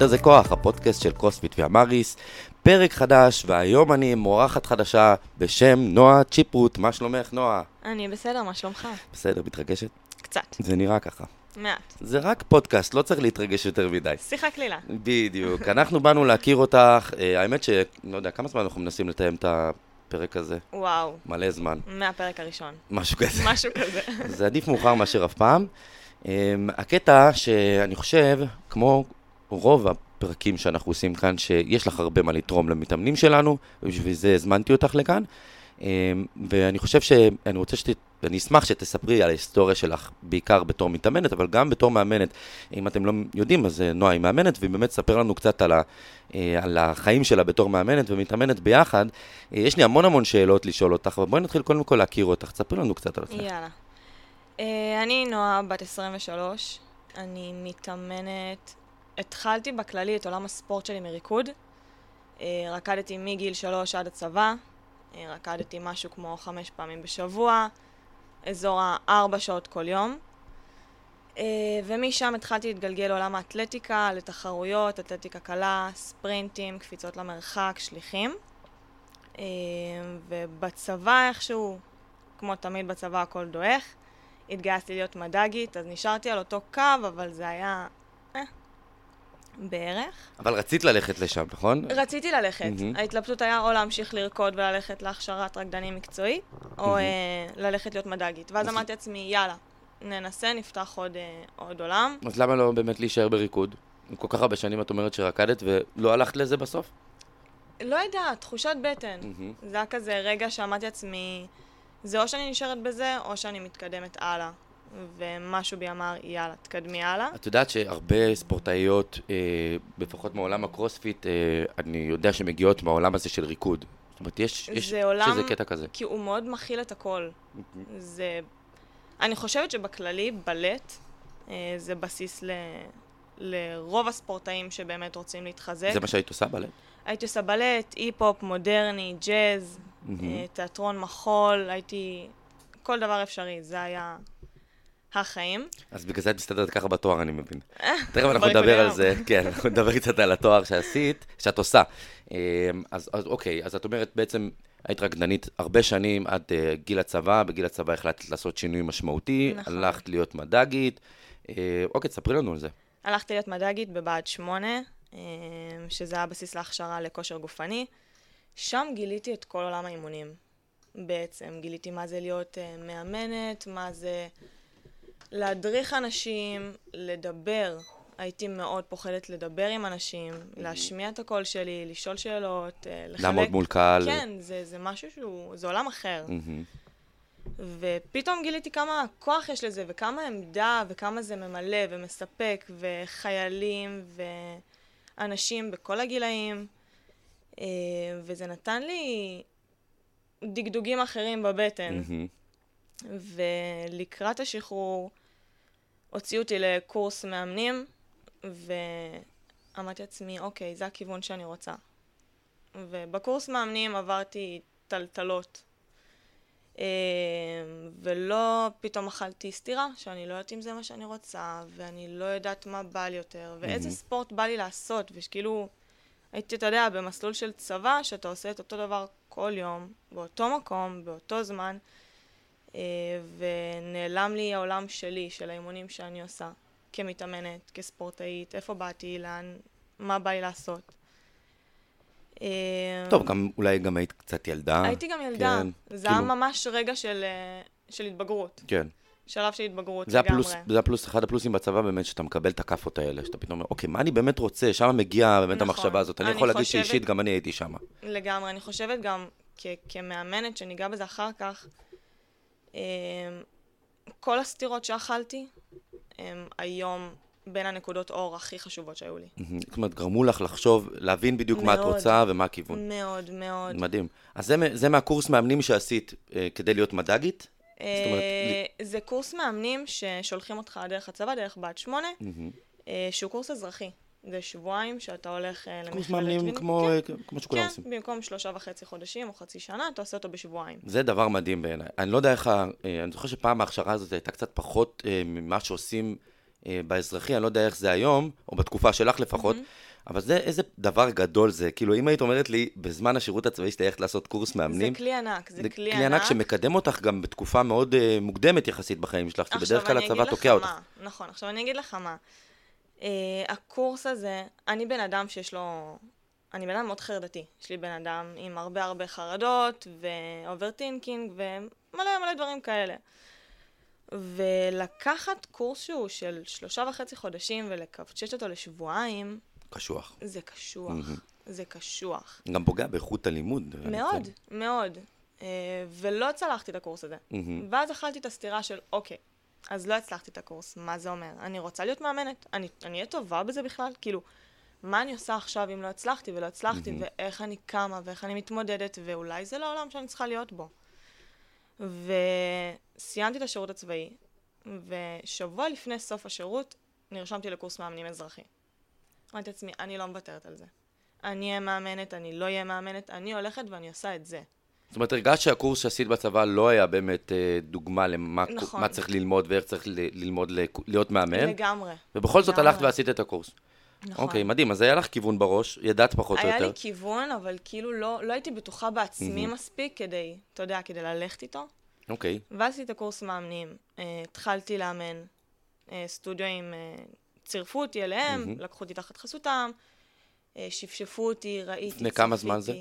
ידע זה כוח, הפודקאסט של קרוספיט ויה מאריס, פרק חדש, והיום אני עם אורחת חדשה בשם נועה ציפרוט. מה שלומך, נועה? אני בסדר, מה שלומך? בסדר, מתרגשת? קצת, זה נראה ככה. מעט. זה רק פודקאסט, לא צריך להתרגש יותר מדי. שיחה קלילה. בדיוק. אנחנו באנו להכיר אותך, אה, האמת ש... לא יודע, כמה זמן אנחנו מנסים לתאם את הפרק הזה? וואו, מלא זמן. מהפרק הראשון. משהו כזה. משהו כזה. זה עדיף מאוחר מאשר אף פעם. אמ, הקטע שאני חושב, כמו רוב הפרקים שאנחנו עושים כאן, שיש לך הרבה מה לתרום למתאמנים שלנו, ובשביל זה הזמנתי אותך לכאן. אמ, ואני חושב שאני רוצה שת... ואני אשמח שתספרי על ההיסטוריה שלך, בעיקר בתור מתאמנת, אבל גם בתור מאמנת. אם אתם לא יודעים, אז אה, נועה היא מאמנת, והיא באמת תספר לנו קצת על, ה... אה, על החיים שלה בתור מאמנת ומתאמנת ביחד. אה, יש לי המון המון שאלות לשאול אותך, אבל בואי נתחיל קודם כל להכיר אותך. תספרי לנו קצת על עצמך. יאללה. אני נועה, בת 23. אני מתאמנת... התחלתי בכללי את עולם הספורט שלי מריקוד. אה, רקדתי מגיל 3 עד הצבא. אה, רקדתי משהו כמו חמש פעמים בשבוע, אזור הארבע שעות כל יום. אה, ומשם התחלתי להתגלגל לעולם האתלטיקה, לתחרויות, אתלטיקה קלה, ספרינטים, קפיצות למרחק, שליחים. ובצבא איכשהו, כמו תמיד בצבא הכל דועך, התגייסתי להיות מד"גית, אז נשארתי על אותו קו, אבל זה היה... אה, בערך. אבל רצית ללכת לשם, נכון? רציתי ללכת. מהמם. ההתלבטות היה או להמשיך לרקוד וללכת להכשרת רקדנים מקצועי, או אה, ללכת להיות מד"גית. ואז אז- אמרתי לעצמי, יאללה, ננסה, נפתח עוד, אה, עוד עולם. אז למה לא באמת להישאר בריקוד? כל כך הרבה שנים את אומרת שרקדת ולא הלכת לזה בסוף? לא יודעת, תחושת בטן. מהמם. זה היה כזה רגע שאמרתי לעצמי, זה או שאני נשארת בזה, או שאני מתקדמת הלאה. ומשהו בי אמר, יאללה, תקדמי הלאה. את יודעת שהרבה ספורטאיות, אה, לפחות מעולם הקרוספיט, אה, אני יודע שמגיעות מהעולם הזה של ריקוד. זאת אומרת, יש, יש, עולם- איזה קטע כזה. כי הוא מאוד מכיל את הכל. זה... אני חושבת שבכללי, בלט, אה, זה בסיס ל... לרוב הספורטאים שבאמת רוצים להתחזק. זה מה שהיית עושה בלט? הייתי עושה בלט, אי-פופ, מודרני, ג'אז. אה, תיאטרון מחול, הייתי... כל דבר אפשרי, זה היה החיים. אז בגלל זה את מסתדרת ככה בתואר, אני מבין. תכף אנחנו נדבר על. זה, כן, אנחנו נדבר קצת על התואר שעשית, שאת עושה. אה, אז, אז אוקיי, אז את אומרת בעצם, היית רקדנית הרבה שנים עד אה, גיל הצבא, בגיל הצבא החלטת לעשות שינוי משמעותי, נכון. הלכת להיות מד"גית. אה, אוקיי, תספרי לנו על זה. הלכתי להיות מד"גית בבה"ד 8, אה, שזה היה בסיס להכשרה לכושר גופני. שם גיליתי את כל עולם האימונים. בעצם גיליתי מה זה להיות אה, מאמנת, מה זה להדריך אנשים, לדבר. הייתי מאוד פוחדת לדבר עם אנשים, להשמיע את הקול שלי, לשאול שאלות, אה, לחלק... לעמוד מול קהל. כן, זה, זה משהו שהוא, זה עולם אחר. מהמם. ופתאום גיליתי כמה כוח יש לזה, וכמה עמדה, וכמה זה ממלא ומספק, וחיילים, ואנשים בכל הגילאים, אה, וזה נתן לי דגדוגים אחרים בבטן. מהמם. ולקראת השחרור הוציאו אותי לקורס מאמנים, ואמרתי לעצמי, אוקיי, זה הכיוון שאני רוצה. ובקורס מאמנים עברתי טלטלות. אה, ולא פתאום אכלתי סטירה, שאני לא יודעת אם זה מה שאני רוצה, ואני לא יודעת מה בא לי יותר, ואיזה מהמם. ספורט בא לי לעשות, וכאילו, הייתי, אתה יודע, במסלול של צבא, שאתה עושה את אותו דבר כל יום, באותו מקום, באותו זמן, ונעלם לי העולם שלי, של האימונים שאני עושה, כמתאמנת, כספורטאית, איפה באתי, לאן, מה בא לי לעשות. אה, טוב, גם, אולי גם היית קצת ילדה. הייתי גם ילדה. כן, זה היה כאילו- ממש רגע של, אה, של התבגרות. כן. שלב של התבגרות זה לגמרי. הפלוס, זה הפלוס, אחד הפלוסים בצבא באמת, שאתה מקבל את הכאפות האלה, שאתה פתאום אומר, אוקיי, מה אני באמת רוצה? שם מגיעה באמת נכון. המחשבה הזאת. אני אני יכול להגיד חושבת- שאישית, גם אני הייתי שם. לגמרי. אני חושבת גם כ- כמאמנת, שניגע בזה אחר כך, אה, כל הסתירות שאכלתי, הם היום בין הנקודות אור הכי חשובות שהיו לי. זאת אומרת, גרמו לך לחשוב, להבין בדיוק מה את. רוצה ומה הכיוון. מאוד מאוד. מדהים. אז זה, זה מהקורס מאמנים שעשית אה, כדי להיות מד"גית? אה, אומרת, זה קורס מאמנים ששולחים אותך דרך הצבא, דרך בת שמונה. אה, שהוא קורס אזרחי. זה שבועיים שאתה הולך אה, למכללת קורס מאמנים וינגייט. כמו, כן, אה, כמו שכולם כן, עושים. במקום שלושה וחצי חודשים או חצי שנה, אתה עושה אותו בשבועיים. זה דבר מדהים בעיניי. אני לא יודע איך, ה- אה, אני זוכר שפעם ההכשרה הזאת הייתה קצת פחות ממה שעושים באזרחי, אני לא יודע איך זה היום, או בתקופה שלך לפחות, אבל זה איזה דבר גדול זה. כאילו, אם היית אומרת לי, בזמן השירות הצבאי שלי ללכת לעשות קורס מאמנים, זה כלי ענק, זה כלי כלי ענק. ענק שמקדם אותך גם בתקופה מאוד מוקדמת יחסית בחיים שלך, כי בדרך כלל הצבא תוקע אותך. נכון, עכשיו אני אגיד לך מה. Uh, הקורס הזה, אני בן אדם שיש לו... אני בן אדם מאוד חרדתי. יש לי בן אדם עם הרבה הרבה חרדות, ו overthinking, ומלא מלא דברים כאלה. ולקחת קורס שהוא של שלושה וחצי חודשים ולקפצ'ץ' אותו לשבועיים, קשוח. זה קשוח. מהמם. זה קשוח. גם פוגע באיכות הלימוד. מאוד. מאוד. Uh, ולא צלחתי את הקורס הזה. מהמם. ואז אכלתי את הסתירה של, אוקיי, אז לא הצלחתי את הקורס, מה זה אומר? אני רוצה להיות מאמנת, אני אני אהיה טובה בזה בכלל? כאילו, מה אני עושה עכשיו אם לא הצלחתי ולא הצלחתי, מהמם. ואיך אני קמה, ואיך אני מתמודדת, ואולי זה לא העולם שאני צריכה להיות בו. וסיימתי את השירות הצבאי, ושבוע לפני סוף השירות נרשמתי לקורס מאמנים אזרחי. אמרתי לעצמי, אני לא מוותרת על זה. אני אהיה מאמנת, אני לא אהיה מאמנת, אני הולכת ואני עושה את זה. זאת אומרת, הרגשת שהקורס שעשית בצבא לא היה באמת אה, דוגמה למה נכון. צריך ללמוד ואיך צריך ללמוד ל- להיות מאמן, לגמרי. ובכל זאת לגמרי. הלכת ועשית את הקורס. נכון. אוקיי, מדהים, אז היה לך כיוון בראש, ידעת פחות או היה יותר. לי כיוון, אבל כאילו לא, לא הייתי בטוחה בעצמי מהמם. מספיק כדי, אתה יודע, כדי ללכת איתו. אוקיי, ואז עשיתי את הקורס מאמנים, אה, התחלתי לאמן סטודיו עם... אה, צירפו אותי אליהם, מהמם. לקחו אותי תחת חסותם, אה, שפשפו אותי, ראיתי, לפני כמה זמן זה?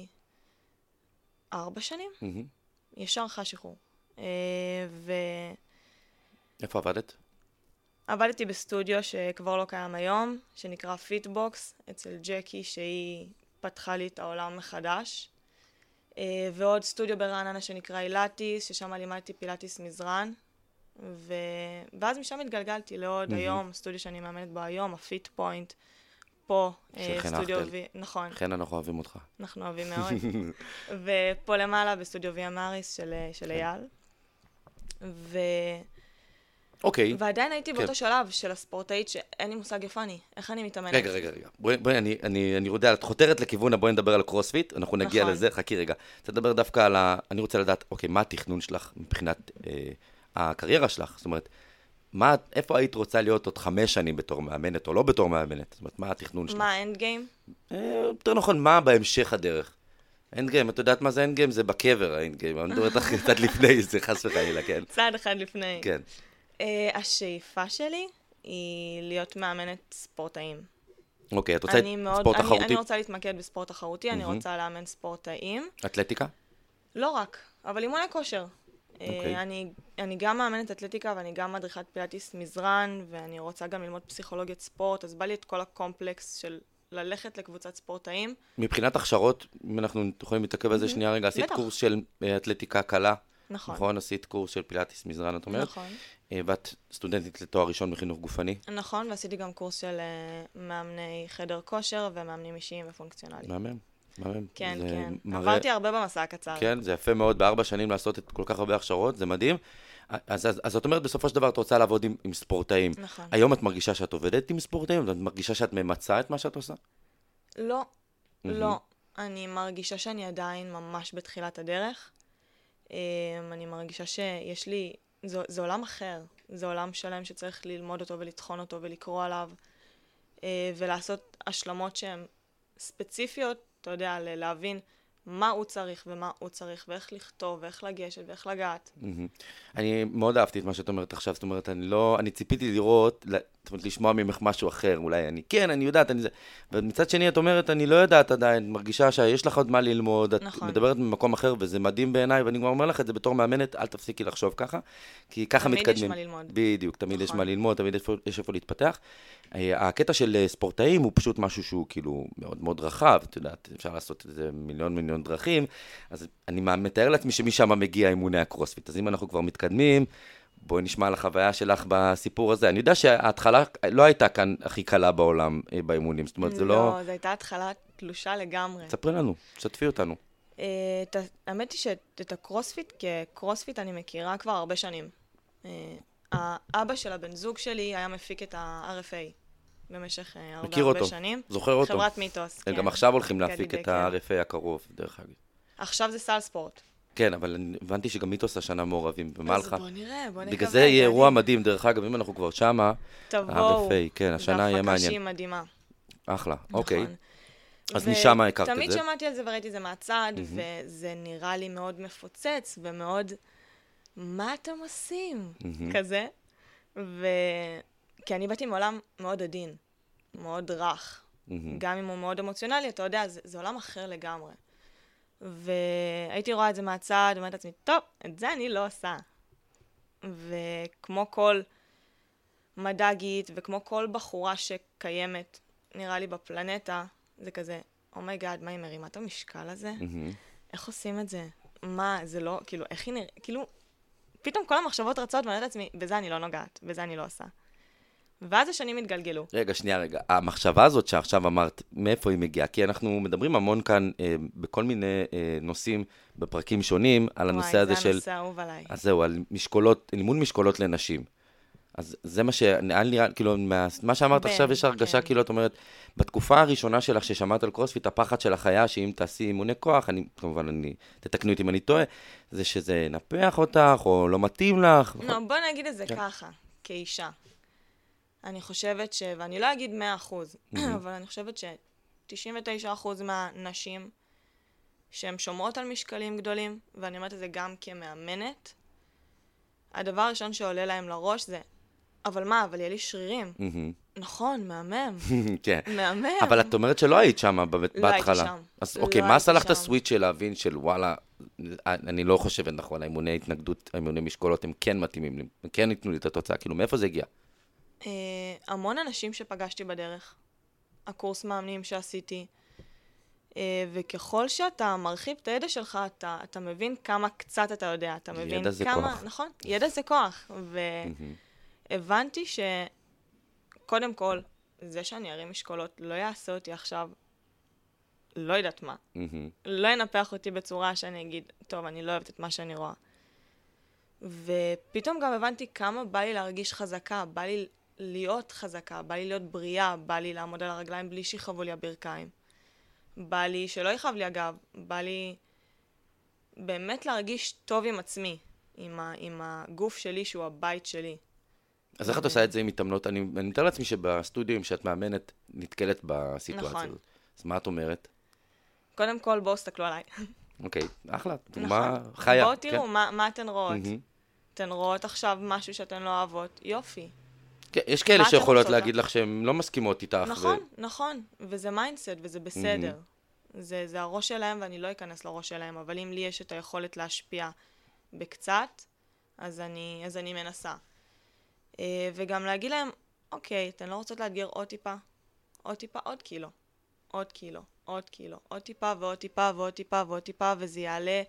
ארבע שנים. ישר אחרי השחרור. אה, איפה עבדת? ועבדתי בסטודיו שכבר לא קיים היום, שנקרא פיטבוקס, אצל ג'קי, שהיא פתחה לי את העולם מחדש. אה, ועוד סטודיו ברעננה שנקרא אילטיס, ששם לימדתי פילאטיס מזרן. ו... ואז משם התגלגלתי לעוד מהמם. היום, סטודיו שאני מאמנת בו היום, הפיט פוינט. פה, אה, חן סטודיו. וי... נכון, לכן אנחנו אוהבים אותך. אנחנו אוהבים מאוד. ופה למעלה בסטודיו ויה מאריס של, אה, של כן. אייל. ו... אוקיי, ועדיין הייתי כן. באותו שלב של הספורטאית שאין לי מושג איפה אני, איך אני מתאמנת. רגע, רגע, רגע. בואי, בואי, אני, אני, אני יודע, את חותרת לכיוון, בואי נדבר על הקרוספיט, אנחנו נגיע נכון. לזה, חכי רגע. רוצה לדבר דווקא על ה... אני רוצה לדעת, אוקיי, מה התכנון שלך מבחינת אה, הקריירה שלך? זאת אומרת, מה, איפה היית רוצה להיות עוד חמש שנים בתור מאמנת, או לא בתור מאמנת? זאת אומרת, מה התכנון שלך? מה ה end game? אה, יותר נכון, מה בהמשך הדרך? End game, את יודעת מה זה end game? זה בקבר ה end game, אני מדבר איתך קצת לפני זה, חס וחלילה, כן. צעד אחד לפני. כן. Uh, השאיפה שלי היא להיות מאמנת ספורטאים. אוקיי, את רוצה ספורט תחרותי? אני רוצה להתמקד בספורט תחרותי, אני. רוצה לאמן ספורטאים. אתלטיקה? לא רק, אבל אימוני כושר. אוקיי. אה, אני, אני גם מאמנת אתלטיקה ואני גם מדריכת פילאטיס מזרן, ואני רוצה גם ללמוד פסיכולוגיית ספורט, אז בא לי את כל הקומפלקס של ללכת לקבוצת ספורטאים. מבחינת הכשרות, אם אנחנו יכולים להתעכב על זה מהמם. שנייה רגע, עשית. קורס של אה, אתלטיקה קלה, נכון. נכון? עשית קורס של פילאטיס מזרן, את אומרת? נכון. אה, ואת סטודנטית לתואר ראשון בחינוך גופני? נכון, ועשיתי גם קורס של מאמני חדר כושר ומאמנים אישיים ופונקציונליים. מהמם. כן, כן. מראה- עברתי הרבה במסע הקצר. כן, זה יפה מאוד בארבע שנים לעשות את כל כך הרבה הכשרות, זה מדהים. אז, אז, אז זאת אומרת, בסופו של דבר את רוצה לעבוד עם, עם ספורטאים. נכון. היום את מרגישה שאת עובדת עם ספורטאים? את מרגישה שאת ממצה את מה שאת עושה? לא, מהמם. לא. אני מרגישה שאני עדיין ממש בתחילת הדרך. אמ, אני מרגישה שיש לי... זה, זה עולם אחר. זה עולם שלם שצריך ללמוד אותו ולטחון אותו ולקרוא עליו, אה, ולעשות השלמות שהן ספציפיות, אתה יודע, להבין מה הוא צריך ומה הוא צריך, ואיך לכתוב, ואיך לגשת, ואיך לגעת. אני מאוד אהבתי את מה שאת אומרת עכשיו, זאת אומרת, אני לא, אני ציפיתי לראות, זאת אומרת, לשמוע ממך משהו אחר, אולי אני, כן, אני יודעת, אני זה, ומצד שני את אומרת, אני לא יודעת עדיין, מרגישה שיש לך עוד מה ללמוד, את נכון. מדברת ממקום אחר, וזה מדהים בעיניי, ואני כבר אומר לך את זה בתור מאמנת, אל תפסיקי לחשוב ככה, כי ככה תמיד מתקדמים. יש מה ללמוד. בדיוק, תמיד יש נכון. מה ללמוד, תמיד יש יש איפה להתפתח. אה, הקטע של אה, ספורטאים הוא פשוט משהו שהוא כאילו מאוד מאוד רחב, את יודעת, אפשר לעשות את זה מיליון מיליון דרכים, אז אני מתאר לעצמי שמשם מגיע אימוני הקרוספיט. אז אם אנחנו כבר מתקדמים, בואי נשמע על החוויה שלך בסיפור הזה. אני יודע שההתחלה לא הייתה כאן הכי קלה בעולם אה, באימונים, זאת אומרת, זה לא... לא, זו הייתה התחלה תלושה לגמרי. ספרי לנו, שתפי אותנו. אה, האמת היא שאת הקרוספיט, כקרוספיט אני מכירה כבר הרבה שנים. אה, האבא של הבן זוג שלי היה מפיק את ה-RFA במשך אה, הרבה הרבה אותו. שנים. זוכר אותו. חברת מיתוס, הם כן. גם עכשיו הולכים להפיק את. ה-RFA הקרוב, דרך אגב. עכשיו זה סל ספורט. כן, אבל הבנתי שגם מיתוס השנה מעורבים, ומה אז? בוא נראה, בוא נקווה. בגלל זה יהיה אירוע. מדהים, דרך אגב, אם אנחנו כבר שמה, תבואו. ה-FA, כן, השנה יהיה זו הפקה שהיא מעניין. מדהימה. אחלה, אוקיי. נכון. אז משם הכרת את תמיד זה. שמעתי על זה וראיתי את זה מהצד, וזה נראה לי מאוד מפוצץ ומאוד, מה אתם עושים? כזה. כי אני באתי מעולם מאוד עדין, מאוד רך. מהמם. גם אם הוא מאוד אמוציונלי, אתה יודע, זה, זה עולם אחר לגמרי. והייתי רואה את זה מהצד, אומרת לעצמי, טוב, את זה אני לא עושה. וכמו כל מתחילה וכמו כל בחורה שקיימת, נראה לי, בפלנטה, זה כזה, oh my God, מה היא מרימה את המשקל הזה? מהמם. איך עושים את זה? מה, זה לא, כאילו, איך היא נראית, כאילו, פתאום כל המחשבות רצות, ואני אומרת לעצמי, בזה אני לא נוגעת, בזה אני לא עושה. ואז השנים התגלגלו. רגע, שנייה, רגע. המחשבה הזאת שעכשיו אמרת, מאיפה היא מגיעה? כי אנחנו מדברים המון כאן אה, בכל מיני אה, נושאים בפרקים שונים, על הנושא הזה וואי, של... זה הנושא האהוב עליי. אז זהו, על משקולות, לימוד משקולות לנשים. אז זה מה שנראה לי, כאילו, מה, מה שאמרת בין, עכשיו, יש הרגשה כן. כאילו, את אומרת, בתקופה הראשונה שלך ששמעת על קרוספיט, הפחד שלך היה שאם תעשי אימוני כוח, אני, כמובן, אני, תתקנו אותי אם אני טועה, זה שזה ינפח אותך, או לא מתאים לך. לא, בוא נגיד את זה כן. ככה, כאישה. אני חושבת ש... ואני לא אגיד 100 אחוז, אבל אני חושבת ש-99 אחוז מהנשים שהן שומרות על משקלים גדולים, ואני אומרת את זה גם כמאמנת, הדבר הראשון שעולה להם לראש זה, אבל מה, אבל יהיה לי שרירים. מהמם. נכון, מהמם, כן. מהמם. אבל את אומרת שלא היית שם לא הייתי בהתחלה. שם. אז לא אוקיי, מה עשה לך את. הסוויץ' של להבין של וואלה, אני לא חושבת נכון, האימוני התנגדות, האימוני משקולות הם כן מתאימים לי, הם כן ייתנו לי את התוצאה, כאילו מאיפה זה הגיע? אה, המון אנשים שפגשתי בדרך, הקורס מאמנים שעשיתי, אה, וככל שאתה מרחיב את הידע שלך, אתה, אתה מבין כמה קצת אתה יודע, אתה מבין ידע זה כמה... כוח. נכון, ידע זה כוח. והבנתי שקודם כל, זה שאני ארים משקולות לא יעשה אותי עכשיו, לא יודעת מה. מהמם. לא ינפח אותי בצורה שאני אגיד, טוב, אני לא אוהבת את מה שאני רואה. ופתאום גם הבנתי כמה בא לי להרגיש חזקה, בא לי להיות חזקה, בא לי להיות בריאה, בא לי לעמוד על הרגליים בלי שיכאבו לי הברכיים. בא לי שלא יכאב לי הגב, בא לי באמת להרגיש טוב עם עצמי, עם, ה, עם הגוף שלי שהוא הבית שלי. אז איך את עושה את זה עם מתאמנות? אני אני מתאר לעצמי שבסטודיו, שאת מאמנת, נתקלת בסיטואציה נכון. הזאת. אז מה את אומרת? קודם כל, בואו תסתכלו עליי. אוקיי, אחלה, דוגמה נכון. חיה. בואו תראו מה, מה אתן רואות. מהמם. אתן רואות עכשיו משהו שאתן לא אוהבות, יופי. כן, יש כאלה שיכולות? להגיד לך שהן לא מסכימות איתך. ו- נכון, נכון, וזה mindset וזה בסדר. זה, זה הראש שלהם ואני לא אכנס לראש שלהם, אבל אם לי יש את היכולת להשפיע בקצת, אז אני, אז אני מנסה. אה, וגם להגיד להם, אוקיי, אתן לא רוצות לאתגר עוד טיפה? עוד טיפה, עוד קילו. עוד קילו, עוד קילו, עוד טיפה ועוד טיפה ועוד טיפה ועוד טיפה, וזה יעלה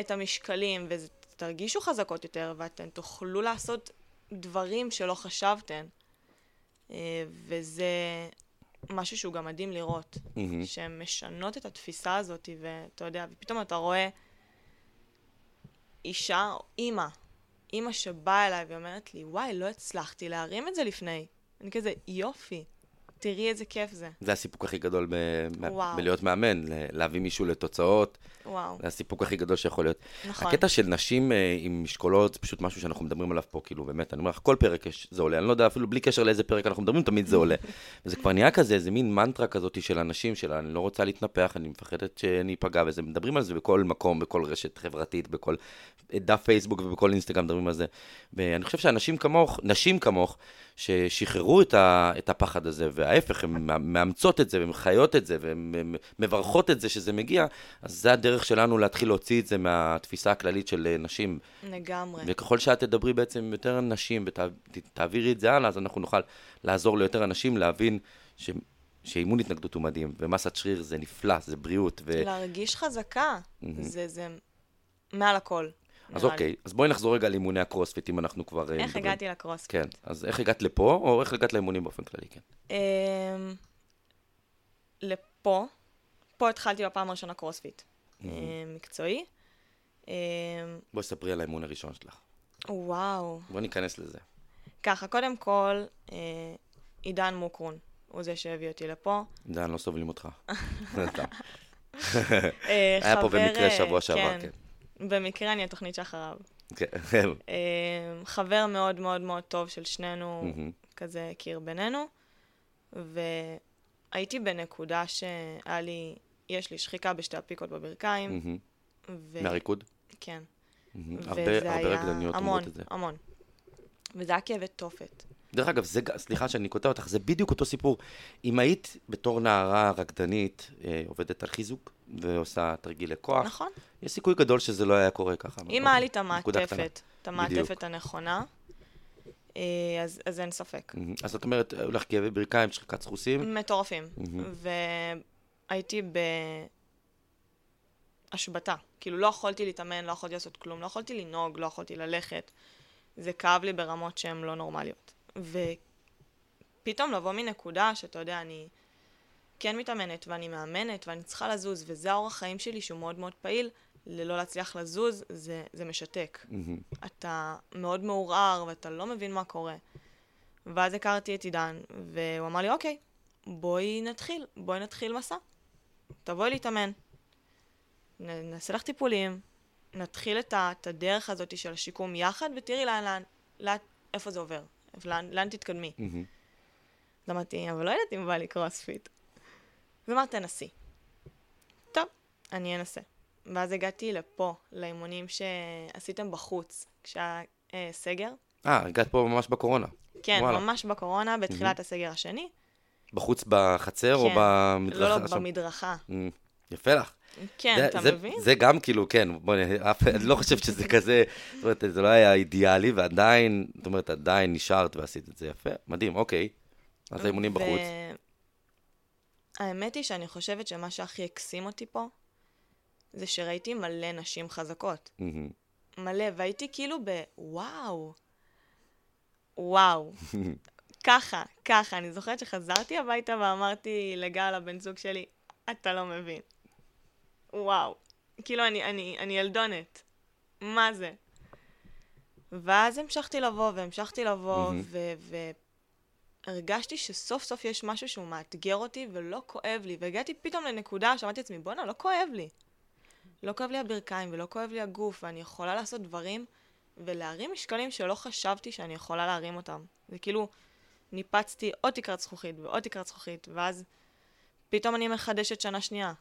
את המשקלים, ותרגישו חזקות יותר, ואתן תוכלו לעשות דברים שלא חשבתן. אה, וזה משהו שהוא גם מדהים לראות, מהמם. שהן משנות את התפיסה הזאת, ואתה יודע, ופתאום אתה רואה אישה אימא, אימא שבאה אליי ואומרת לי, וואי, לא הצלחתי להרים את זה לפני. אני כזה, יופי, תראי איזה כיף זה. זה הסיפוק הכי גדול. בלהיות מאמן, ל- להביא מישהו לתוצאות, וואו, זה הסיפוק הכי גדול שיכול להיות. נכון. הקטע של נשים אה, עם משקולות זה פשוט משהו שאנחנו מדברים עליו פה, כאילו, באמת, אני אומר לך, כל פרק יש, זה עולה, אני לא יודע אפילו בלי קשר לאיזה פרק אנחנו מדברים, תמיד זה עולה. וזה כבר נהיה כזה, איזה מין מנטרה כזאת של אנשים, של אני לא רוצה להתנפח, אני מפחדת שאני אפגע, וזה, מדברים על זה בכל מקום, בכל רשת חברתית, בכל דף פייסבוק ובכל אינסטגרם מדברים על זה. ואני חושב שאנשים כמוך, נשים כמוך, ששחררו את, ה, את הפחד הזה, וההפך, הן מא- מאמצות את זה, והן חיות את זה, והן מברכות את זה שזה מגיע, אז זה הדרך שלנו להתחיל להוציא את זה מהתפיסה הכללית של אה, נשים. לגמרי. וככל שאת תדברי בעצם עם יותר נשים ותעבירי את זה הלאה, אז אנחנו נוכל לעזור ליותר אנשים להבין ש... שאימון התנגדות הוא מדהים, ומסת שריר זה נפלא, זה בריאות. ו... להרגיש חזקה, זה, זה מעל הכל. אז. אוקיי, אז בואי נחזור רגע לאימוני הקרוספיט, אם אנחנו כבר אה, איך מדברים. הגעתי לקרוס? כן, אז איך הגעת לפה, או איך הגעת לאימונים באופן כללי, כן. אמ, לפה, פה התחלתי בפעם הראשונה קרוספיט. אמ, מקצועי. אמ, בואי ספרי על האימון הראשון שלך. וואו. בואי ניכנס לזה. ככה, קודם כל, אה, עידן מוקרון הוא זה שהביא אותי לפה. דן, לא סובלים אותך. אה, היה פה במקרה אה, שבוע שעבר, כן. במקרה אני התוכנית שאחריו. כן. אה, חבר מאוד מאוד מאוד טוב של שנינו. כזה הכיר בינינו, והייתי בנקודה שהיה לי, יש לי שחיקה בשתי הפיקות בברכיים. ו... מהריקוד? כן. הרבה רקדניות המון, אומרות את זה. המון. וזה היה כאבי תופת. דרך אגב, זה, סליחה שאני קוטע אותך, זה בדיוק אותו סיפור. אם היית בתור נערה רקדנית, אה, עובדת על חיזוק ועושה תרגילי כוח, נכון. יש סיכוי גדול שזה לא היה קורה ככה. אם היה לי את. המעטפת, את. המעטפת הנכונה, אה, אז, אז אין ספק. אז את אומרת, היו לך כאבי ברכיים, שחיקת סחוסים? מטורפים. והייתי בהשבתה. כאילו, לא יכולתי להתאמן, לא יכולתי לעשות כלום, לא יכולתי לנהוג, לא יכולתי ללכת. זה כאב לי ברמות שהן לא נורמליות. ופתאום לבוא מנקודה שאתה יודע, אני כן מתאמנת ואני מאמנת ואני צריכה לזוז, וזה האורח חיים שלי שהוא מאוד מאוד פעיל, ללא להצליח לזוז, זה, זה משתק. מהמם. אתה מאוד מעורער ואתה לא מבין מה קורה. ואז הכרתי את עידן, והוא אמר לי, אוקיי, בואי נתחיל, בואי נתחיל מסע. תבואי להתאמן. נ- נעשה לך טיפולים, נתחיל את, ה, את הדרך הזאת של השיקום יחד, ותראי לאן, לאן, לאן, איפה זה עובר, לאן, לאן תתקדמי. אז אמרתי, אבל לא יודעת אם בא לי קרוספיט. אז אמרת, תנסי. טוב, אני אנסה. ואז הגעתי לפה, לאימונים שעשיתם בחוץ, כשהיה אה, סגר. אה, הגעת פה ממש בקורונה. כן, וואלה. ממש בקורונה, בתחילת הסגר השני. בחוץ בחצר או כן. במדרכה? לא, לא, שם? במדרכה. מהמם. יפה לך. כן, זה- אתה זה- מבין? זה גם כאילו, כן, בוא, אף- אני לא חושב שזה כזה, זאת אומרת, זה לא היה אידיאלי, ועדיין, זאת אומרת, עדיין נשארת ועשית את זה יפה, מדהים, אוקיי. אז האימונים בחוץ. האמת היא שאני חושבת שמה שהכי הקסים אותי פה, זה שראיתי מלא נשים חזקות. מלא, והייתי כאילו בוואו. וואו. ככה, ככה. אני זוכרת שחזרתי הביתה ואמרתי לגל, הבן זוג שלי, אתה לא מבין. וואו. כאילו, אני, אני, אני ילדונת. מה זה? ואז המשכתי לבוא, והמשכתי לבוא. ו... והרגשתי שסוף סוף יש משהו שהוא מאתגר אותי ולא כואב לי. והגעתי פתאום לנקודה שאמרתי לעצמי, בואנה, לא כואב לי. לא כואב לי הברכיים ולא כואב לי הגוף, ואני יכולה לעשות דברים ולהרים משקלים שלא חשבתי שאני יכולה להרים אותם. זה כאילו, ניפצתי עוד תקרת זכוכית ועוד תקרת זכוכית, ואז פתאום אני מחדשת שנה שנייה.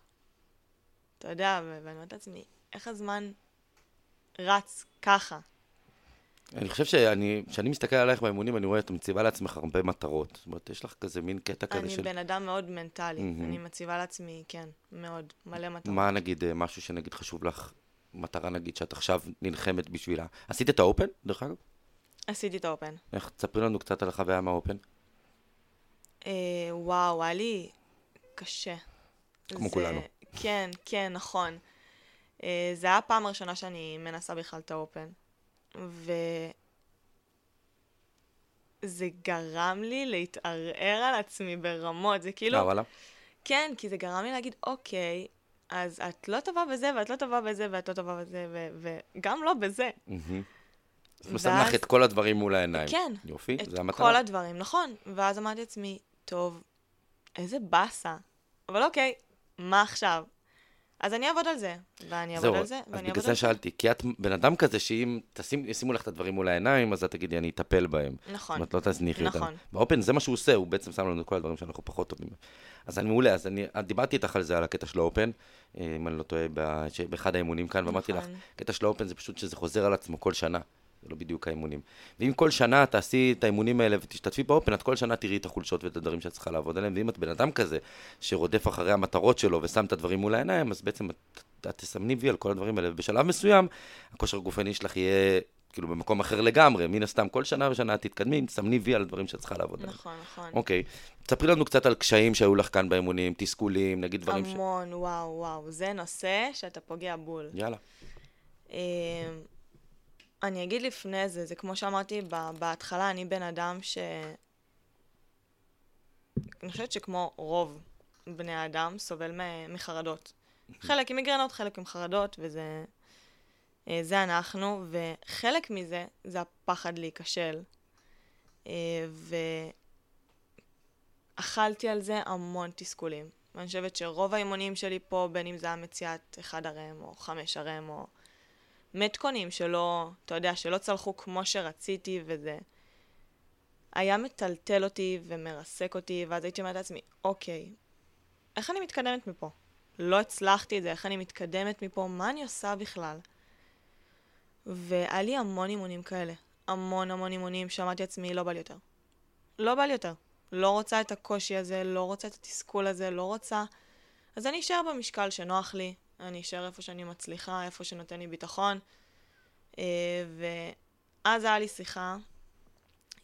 אתה יודע, ואני אומרת לעצמי, איך הזמן רץ ככה? אני חושב שאני, כשאני מסתכל עלייך באימונים, אני רואה את מציבה לעצמך הרבה מטרות. זאת אומרת, יש לך כזה מין קטע כזה אני של... בן אדם מאוד מנטלי. מהמם. אני מציבה לעצמי, כן, מאוד, מלא מטרות. מה נגיד, אה, משהו שנגיד חשוב לך, מטרה נגיד שאת עכשיו נלחמת בשבילה. עשית את האופן, דרך אגב? עשיתי את האופן. איך, תספרי לנו קצת על החוויה מהאופן. אה, וואו, היה לי קשה. כמו זה- כולנו. כן, כן, נכון. אה, זה היה הפעם הראשונה שאני מנסה בכלל את האופן. ו... זה גרם לי להתערער על עצמי ברמות. זה כאילו... אה, וואלה? כן, כי זה גרם לי להגיד, אוקיי, אז את לא טובה בזה, ואת לא טובה בזה, ואת לא טובה בזה, ו- וגם לא בזה. אז ואז- מסמך את כל הדברים מול העיניים. כן, יופי, את זה המטרה. כל הדברים, נכון. ואז אמרתי לעצמי, טוב, איזה באסה. אבל אוקיי, מה עכשיו? אז אני אעבוד על זה, ואני אעבוד על זה, אז ואני בגלל אעבוד זה על זה. שאלתי, כי את בן אדם כזה שאם תשים- ישימו לך את הדברים מול העיניים, אז את תגידי, אני אטפל בהם. זאת נכון. אומרת, לא תזניחי אותם. נכון. באופן, זה מה שהוא עושה, הוא בעצם שם לנו את כל הדברים שאנחנו פחות טובים. אז אני מעולה, אז אני דיברתי איתך על זה, על הקטע של האופן, אם אני לא טועה, באחד האימונים כאן, ואמרתי לך, נכון. הקטע של האופן זה פשוט שזה חוזר על עצמו כל שנה. זה לא בדיוק האימונים. ואם כל שנה תעשי את האימונים האלה ותשתתפי באופן, את כל שנה תראי את החולשות ואת הדברים שאת צריכה לעבוד עליהם. ואם את בן אדם כזה, שרודף אחרי המטרות שלו ושם את הדברים מול העיניים, אז בעצם את, את תסמני וי על כל הדברים האלה. ובשלב מסוים, הכושר הגופני שלך יהיה כאילו במקום אחר לגמרי. מן הסתם, כל שנה ושנה תתקדמי, תסמני וי על הדברים שאת צריכה לעבוד עליהם. נכון, נכון. אוקיי. תספרי לנו קצת על קשיים שהיו לך כאן באימונים, תסכולים, נגיד דברים ש... המון, וואו, וואו. זה נושא שאתה פוגע בול. יאללה. אני אגיד לפני זה, זה כמו שאמרתי בהתחלה, אני בן אדם ש... אני חושבת שכמו רוב בני האדם, סובל מחרדות. חלק עם מיגרנות, חלק עם חרדות, וזה... אה, זה אנחנו, וחלק מזה זה הפחד להיכשל. אה, ואכלתי על זה המון תסכולים. ואני חושבת שרוב האימונים שלי פה, בין אם זה היה מציאת אחד הרם, או חמש הרם, או מתכונים שלא, אתה יודע, שלא צלחו כמו שרציתי, וזה היה מטלטל אותי ומרסק אותי, ואז הייתי אומרת לעצמי, אוקיי, איך אני מתקדמת מפה? לא הצלחתי את זה, איך אני מתקדמת מפה? מה אני עושה בכלל? והיה לי המון אימונים כאלה. המון המון אימונים שאמרתי לעצמי, לא בא לי יותר. לא בא לי יותר. לא רוצה את הקושי הזה, לא רוצה את התסכול הזה, לא רוצה... אז אני אשאר במשקל שנוח לי, אני אשאר איפה שאני מצליחה, איפה שנותן לי ביטחון. אה, ואז היה לי שיחה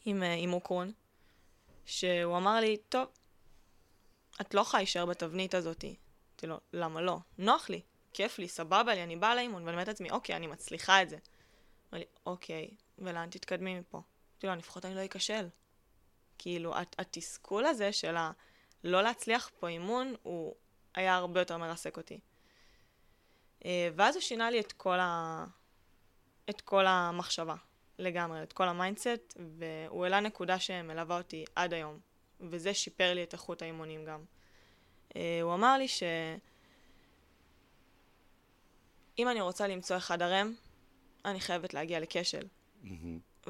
עם, אה, עם אוקרון, שהוא אמר לי, טוב, את לא יכולה להישאר בתבנית הזאתי. אמרתי לו, למה לא? נוח לי, כיף לי, סבבה לי, אני באה לאימון, ואני אומרת לעצמי, אוקיי, אני מצליחה את זה. אמר לי, אוקיי, ולאן תתקדמי מפה? אמרתי לו, לפחות אני לא אכשל. כאילו, התסכול הזה של הלא להצליח פה אימון, הוא היה הרבה יותר מרסק אותי. אה, ואז הוא שינה לי את כל, ה... את כל המחשבה, לגמרי, את כל ה mindset, והוא העלה נקודה שמלווה אותי עד היום, וזה שיפר לי את איכות האימונים גם. אה, הוא אמר לי ש... אם אני רוצה למצוא אחד RM, אני חייבת להגיע לכשל. Mm-hmm.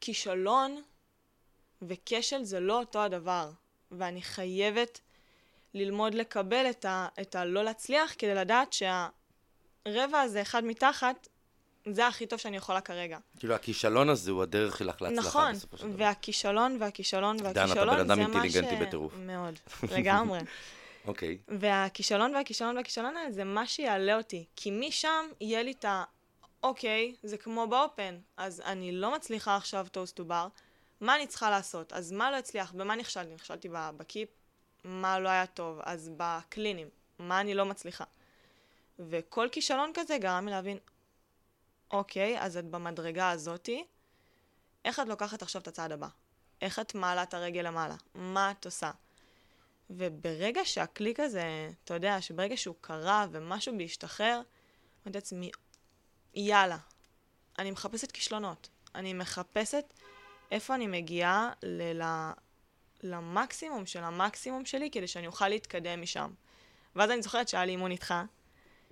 וכישלון וכשל זה לא אותו הדבר, ואני חייבת ללמוד לקבל את, ה, את הלא להצליח כדי לדעת שהרבע הזה, אחד מתחת, זה הכי טוב שאני יכולה כרגע. כאילו, הכישלון הזה הוא הדרך שלך להצלחה נכון, בסופו של דבר. נכון, והכישלון, והכישלון, והכישלון, דן, אתה בן אדם אינטליגנטי בטירוף. מאוד, לגמרי. אוקיי. okay. והכישלון והכישלון והכישלון האלה זה מה שיעלה אותי. כי משם יהיה לי את ה... אוקיי, זה כמו ב Open, אז אני לא מצליחה עכשיו toes to bar, מה אני צריכה לעשות? אז מה לא הצליח? במה נכשלתי? נכשלתי ב kip? מה לא היה טוב? אז ב clean ים, מה אני לא מצליחה? וכל כישלון כזה גרם לי להבין, אוקיי, אז את במדרגה הזאתי, איך את לוקחת עכשיו את הצעד הבא? איך את מעלה את הרגל למעלה? מה את עושה? וברגע שהקליק הזה, אתה יודע, שברגע שהוא קרה ומשהו בהשתחרר, אמרתי לעצמי, יאללה, אני מחפשת כישלונות. אני מחפשת איפה אני מגיעה ל- למקסימום של המקסימום שלי, כדי שאני אוכל להתקדם משם. ואז אני זוכרת שהיה לי אימון איתך,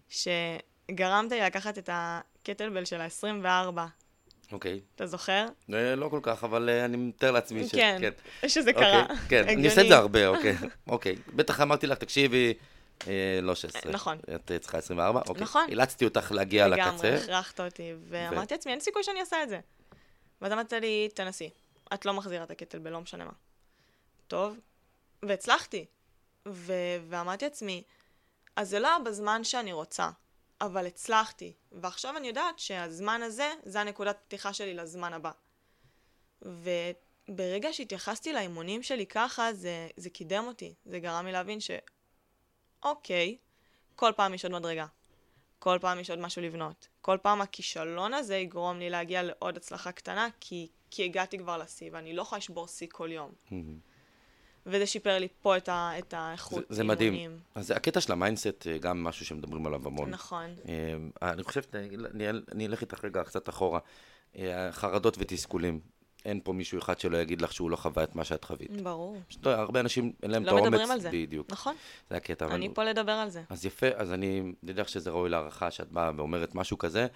שגרמת לי לקחת את הקטלבל של ה-24. אוקיי. אתה זוכר? אה, לא כל כך, אבל אה, אני מתאר לעצמי ש... כן, כן. שזה קרה. אוקיי, כן, אני עושה את זה הרבה, אוקיי. אוקיי. בטח אמרתי לך, תקשיבי, אה, לא 16. נכון. את צריכה 24? אוקיי. נכון. אילצתי אותך להגיע לקצה. לגמרי, הכרחת אותי, ואמרתי לעצמי, אין סיכוי שאני אעשה את זה. ואז אמרת לי, תנסי. את לא מחזירה את הקטל בלא משנה מה. טוב, והצלחתי. ו- ואמרתי לעצמי, אז זה לא היה בזמן שאני רוצה, אבל הצלחתי. ועכשיו אני יודעת שהזמן הזה, זה הנקודת פתיחה שלי לזמן הבא. וברגע שהתייחסתי לאימונים שלי ככה, זה, זה קידם אותי. זה גרם לי להבין ש... אוקיי, כל פעם יש עוד מדרגה. כל פעם יש עוד משהו לבנות. כל פעם הכישלון הזה יגרום לי להגיע לעוד הצלחה קטנה, כי כי הגעתי כבר לשיא, ואני לא יכולה לשבור שיא כל יום. Mm-hmm. וזה שיפר לי פה את, ה, את האיכות זה, זה מדהים. אז הקטע של ה mindset, אה, גם משהו שמדברים עליו המון. נכון. אה, אני חושב, אני, אני אלך איתך רגע קצת אחורה. אה, חרדות ותסכולים. אין פה מישהו אחד שלא יגיד לך שהוא לא חווה את מה שאת חווית. ברור. פשוט הרבה אנשים, אין להם לא את האומץ. לא מדברים על זה. בדיוק. נכון. זה הקטע. אני אבל... פה לדבר על זה. אז יפה, אז אני יודע שזה ראוי להערכה שאת באה ואומרת משהו כזה.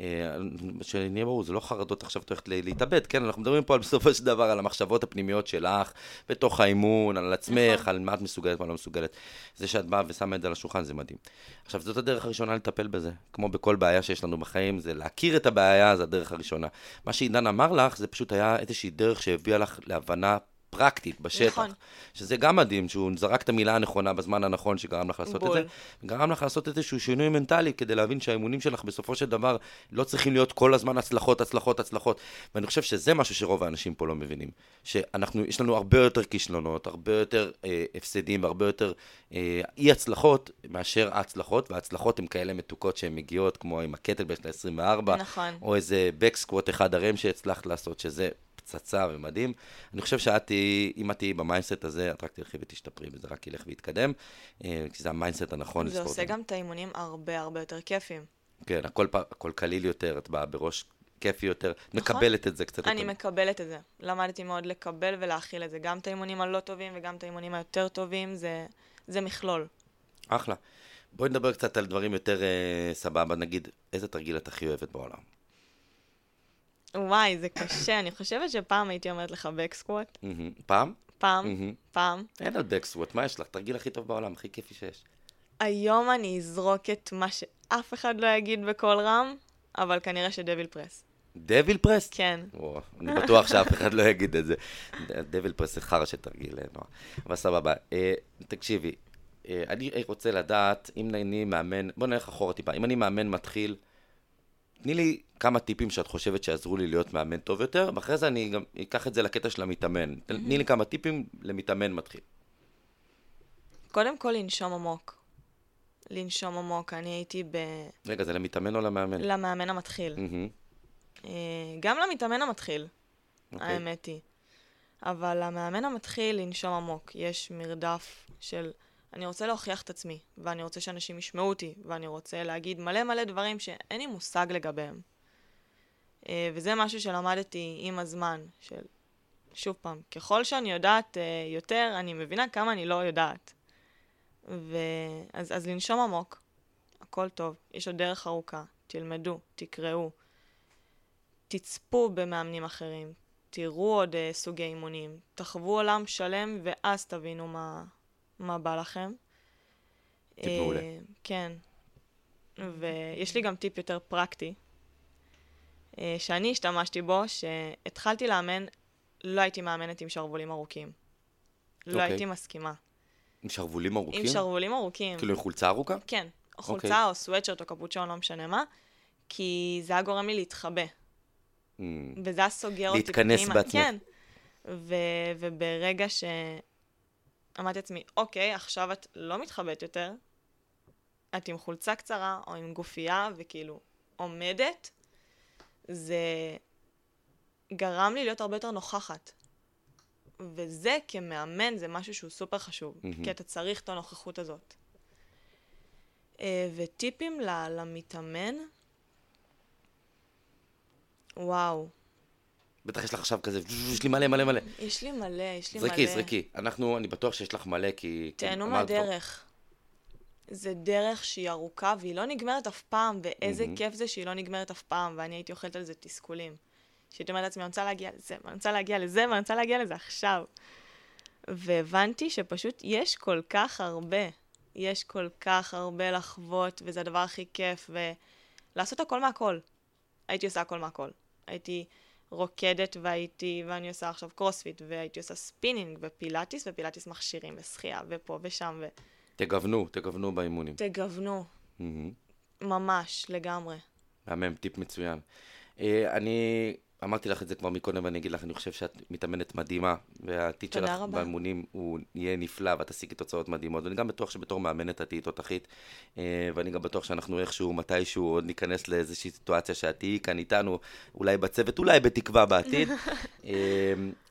אה, שנהיה ברור, זה לא חרדות עכשיו את הולכת להתאבד, כן? אנחנו מדברים פה על בסופו של דבר על המחשבות הפנימיות שלך, בתוך האימון, על עצמך, נכון. על מה את מסוגלת, מה לא מסוגלת. זה שאת באה ושמה את זה על השולחן, זה מדהים. עכשיו, זאת הדרך הראשונה לטפל בזה. כמו בכל בעיה שיש לנו בחיים, זה להכיר את הבעיה, זה הדרך הראשונה. מה שעידן אמר לך, זה פשוט היה איזושהי דרך שהביאה לך להבנה פרקטית, בשטח. נכון. שזה גם מדהים, שהוא זרק את המילה הנכונה בזמן הנכון שגרם לך לעשות בול. את זה. גרם לך לעשות איזשהו שינוי מנטלי כדי להבין שהאימונים שלך בסופו של דבר לא צריכים להיות כל הזמן הצלחות, הצלחות, הצלחות. ואני חושב שזה משהו שרוב האנשים פה לא מבינים. שאנחנו, יש לנו הרבה יותר כישלונות, הרבה יותר אה, הפסדים, הרבה יותר אה, אי הצלחות מאשר ההצלחות, וההצלחות הן כאלה מתוקות שהן מגיעות, כמו עם הקטל של ה-24. נכון. או איזה בקסקווט אחד הרם שהצלחת לעשות, שזה פצצה ומדהים. אני חושב שאת תהיי, אם את תהיי ב mindset הזה, את רק תלכי ותשתפרי, וזה רק ילך ויתקדם, אה, כי זה ה mindset הנכון לספורט. זה עושה גם את האימונים הרבה הרבה יותר כיפים. כן, הכל, הכל קליל יותר, את באה בראש כיפי יותר, נכון. מקבלת את זה קצת יותר. אני מקבלת את זה. למדתי מאוד לקבל ולהכיל את זה. גם את האימונים הלא טובים וגם את האימונים היותר טובים, זה, זה מכלול. אחלה. בואי נדבר קצת על דברים יותר אה, סבבה, נגיד, איזה תרגיל את הכי אוהבת בעולם? וואי, זה קשה. אני חושבת שפעם הייתי אומרת לך back squat. מהמם. פעם? פעם. פעם. אין על back squat, מה יש לך? תרגיל הכי טוב בעולם, הכי כיפי שיש. היום אני אזרוק את מה שאף אחד לא יגיד בקול רם, אבל כנראה ש devil press. devil press? כן. וואו, אני בטוח שאף אחד לא יגיד את זה. devil press זה חרא של תרגיל, אה, נועה. אבל סבבה. אה, תקשיבי, אה, אני רוצה לדעת, אם אני מאמן, בוא נלך אחורה טיפה, אם אני מאמן מתחיל, תני לי כמה טיפים שאת חושבת שיעזרו לי להיות מאמן טוב יותר, ואחרי זה אני גם אקח את זה לקטע של המתאמן. תני לי כמה טיפים למתאמן מתחיל. קודם כל לנשום עמוק. לנשום עמוק. אני הייתי ב... רגע, זה למתאמן או למאמן? למאמן המתחיל. מהמם. אה, גם למתאמן המתחיל, אוקיי. האמת היא. אבל למאמן המתחיל לנשום עמוק. יש מרדף של אני רוצה להוכיח את עצמי, ואני רוצה שאנשים ישמעו אותי, ואני רוצה להגיד מלא מלא דברים שאין לי מושג לגביהם. אה, וזה משהו שלמדתי עם הזמן, של שוב פעם, ככל שאני יודעת אה, יותר, אני מבינה כמה אני לא יודעת. ואז אז לנשום עמוק, הכל טוב, יש עוד דרך ארוכה, תלמדו, תקראו, תצפו במאמנים אחרים, תראו עוד uh, סוגי אימונים, תחוו עולם שלם ואז תבינו מה, מה בא לכם. טיפ מעולה. אה, כן. ויש לי גם טיפ יותר פרקטי, אה, שאני השתמשתי בו, שהתחלתי לאמן, לא הייתי מאמנת עם שרוולים ארוכים. לא אוקיי. הייתי מסכימה. עם שרוולים ארוכים? עם שרוולים ארוכים. כאילו עם חולצה ארוכה? כן, או אוקיי. חולצה או סוואטשרט או קפוצ'ון, לא משנה מה, כי זה היה גורם לי להתחבא. Mm. וזה היה סוגר אותי להתכנס פנימה. בעצמך. כן. וברגע שאמרתי לעצמי, אוקיי, עכשיו את לא מתחבאת יותר, את עם חולצה קצרה או עם גופייה וכאילו עומדת, זה גרם לי להיות הרבה יותר נוכחת. וזה כמאמן זה משהו שהוא סופר חשוב, מהמם. כי אתה צריך את הנוכחות הזאת. אה, וטיפים למתאמן, וואו, בטח יש לך עכשיו כזה, יש לי מלא מלא מלא. יש לי מלא, יש לי מלא. זרקי, זרקי. אנחנו, אני בטוח שיש לך מלא, כי... תהנו כבר- מהדרך. זה דרך שהיא ארוכה והיא לא נגמרת אף פעם, ואיזה מהמם. כיף זה שהיא לא נגמרת אף פעם, ואני הייתי אוכלת על זה תסכולים. שהייתי אומרת לעצמי, אני רוצה להגיע לזה, ואני רוצה להגיע לזה, ואני רוצה להגיע לזה עכשיו. והבנתי שפשוט יש כל כך הרבה, יש כל כך הרבה לחוות, וזה הדבר הכי כיף, ולעשות הכל מהכל. הייתי עושה הכל מהכל. הייתי רוקדת והייתי, ואני עושה עכשיו קרוספיט, והייתי עושה ספינינג, ופילאטיס, ופילאטיס מכשירים, ושחייה, ופה ושם, תגוונו, תגוונו באימונים. ותגוונו, מהמם. ממש, לגמרי. מהמם, טיפ מצוין. אה, אני אמרתי לך את זה כבר מקודם, ואני אגיד לך, אני חושב שאת מתאמנת מדהימה, והעתיד שלך רבה. באימונים הוא יהיה נפלא, ואת תשיגי תוצאות מדהימות. ואני גם בטוח שבתור מאמנת את תהיי תותחית, אה, ואני גם בטוח שאנחנו איכשהו, מתישהו, עוד ניכנס לאיזושהי סיטואציה שאת תהיי כאן איתנו, אולי בצוות, אולי בתקווה בעתיד. אה,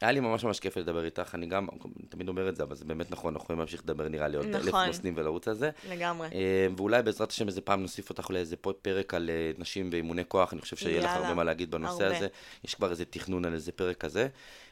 היה לי ממש ממש כיף לדבר איתך, אני גם תמיד אומר את זה, אבל זה באמת נכון, אנחנו יכולים להמשיך לדבר נראה לי עוד אלף נכון. נושאים ולרוץ על זה. לגמרי. אה, ואולי בעזרת השם איזה פעם נוסיף אותך לאיזה פרק על נשים ואימוני כוח, אני חושב שיהיה לך הרבה מה להגיד בנושא. הזה. יש כבר איזה תכנון על איזה פרק כזה.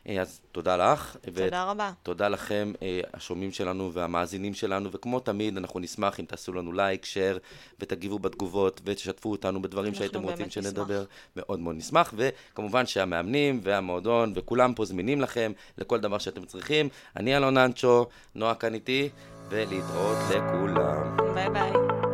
אה, אז תודה לך. תודה רבה. ותודה לכם, אה, השומעים שלנו והמאזינים שלנו, וכמו תמיד, אנחנו נשמח אם תעשו לנו לייק, שייר, ותגיבו בתגובות, ותשתפו אותנו בדברים אנחנו שהייתם רוצים באמת שנדבר. נשמח. מאוד מאוד נשמח, וכמובן שהמאמנים והמועדון וכולם פה זמינים לכם לכל דבר שאתם צריכים. אני אלון אנצ'ו, נועה כאן איתי, ולהתראות לכולם. ביי ביי.